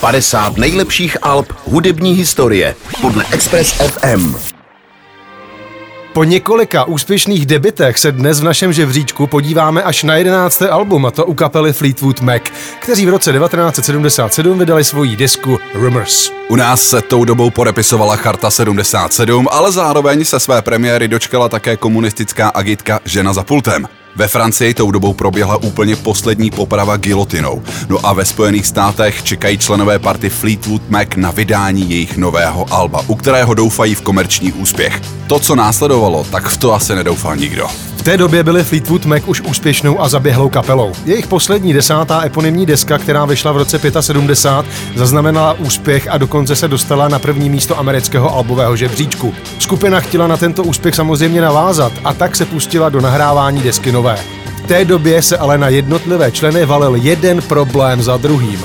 50 nejlepších alb hudební historie podle Express FM. Po několika úspěšných debitech se dnes v našem žebříčku podíváme až na 11. album, a to u kapely Fleetwood Mac, kteří v roce 1977 vydali svoji disku Rumors. U nás se tou dobou podepisovala Charta 77, ale zároveň se své premiéry dočkala také komunistická agitka Žena za pultem. Ve Francii tou dobou proběhla úplně poslední poprava gilotinou. No a ve Spojených státech čekají členové party Fleetwood Mac na vydání jejich nového alba, u kterého doufají v komerční úspěch. To, co následovalo, tak v to asi nedoufal nikdo. Té době byly Fleetwood Mac už úspěšnou a zaběhlou kapelou. Jejich poslední desátá eponymní deska, která vyšla v roce 75, zaznamenala úspěch a dokonce se dostala na první místo amerického albového žebříčku. Skupina chtěla na tento úspěch samozřejmě navázat a tak se pustila do nahrávání desky nové. V té době se ale na jednotlivé členy valil jeden problém za druhým.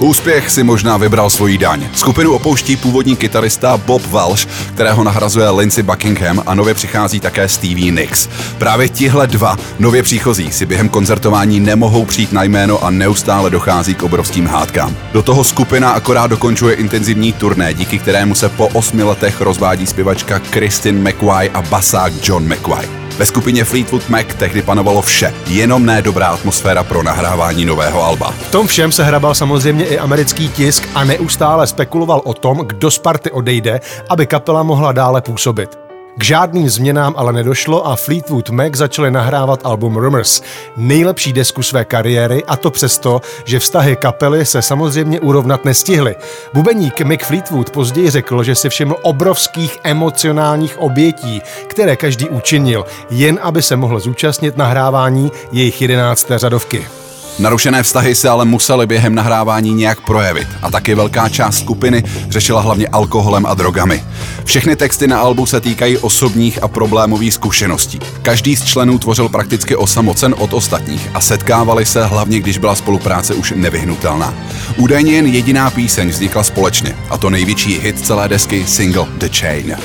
Úspěch si možná vybral svoji daň. Skupinu opouští původní kytarista Bob Welsh, kterého nahrazuje Lindsey Buckingham a nově přichází také Stevie Nicks. Právě tihle dva nově příchozí si během koncertování nemohou přijít na jméno a neustále dochází k obrovským hádkám. Do toho skupina akorát dokončuje intenzivní turné, díky kterému se po osmi letech rozvádí zpěvačka Kristin McQuay a basák John McQuay. Ve skupině Fleetwood Mac tehdy panovalo vše, jenom ne dobrá atmosféra pro nahrávání nového alba. V tom všem se hrabal samozřejmě i americký tisk a neustále spekuloval o tom, kdo z party odejde, aby kapela mohla dále působit. K žádným změnám ale nedošlo a Fleetwood Mac začali nahrávat album Rumors, nejlepší desku své kariéry a to přesto, že vztahy kapely se samozřejmě urovnat nestihly. Bubeník Mick Fleetwood později řekl, že si všiml obrovských emocionálních obětí, které každý učinil, jen aby se mohl zúčastnit nahrávání jejich jedenácté řadovky. Narušené vztahy se ale musely během nahrávání nějak projevit a taky velká část skupiny řešila hlavně alkoholem a drogami. Všechny texty na albu se týkají osobních a problémových zkušeností. Každý z členů tvořil prakticky osamocen od ostatních a setkávali se hlavně, když byla spolupráce už nevyhnutelná. Údajně jen jediná píseň vznikla společně a to největší hit celé desky single The Chain.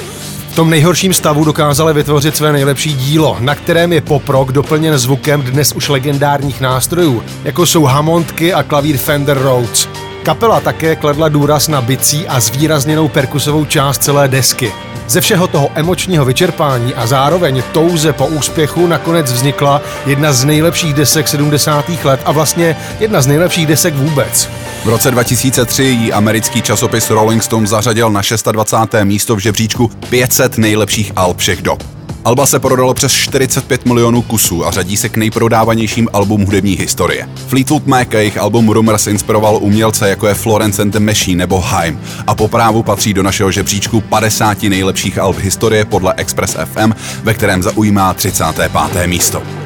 V tom nejhorším stavu dokázali vytvořit své nejlepší dílo, na kterém je poprok doplněn zvukem dnes už legendárních nástrojů, jako jsou Hammondky a klavír Fender Rhodes. Kapela také kladla důraz na bicí a zvýrazněnou perkusovou část celé desky. Ze všeho toho emočního vyčerpání a zároveň touze po úspěchu nakonec vznikla jedna z nejlepších desek 70. let a vlastně jedna z nejlepších desek vůbec. V roce 2003 jí americký časopis Rolling Stone zařadil na 26. místo v žebříčku 500 nejlepších alb všech dob. Alba se prodalo přes 45 milionů kusů a řadí se k nejprodávanějším album hudební historie. Fleetwood Mac a jejich album Rumors inspiroval umělce jako je Florence and the Machine nebo Haim a po právu patří do našeho žebříčku 50 nejlepších alb historie podle Express FM, ve kterém zaujímá 35. místo.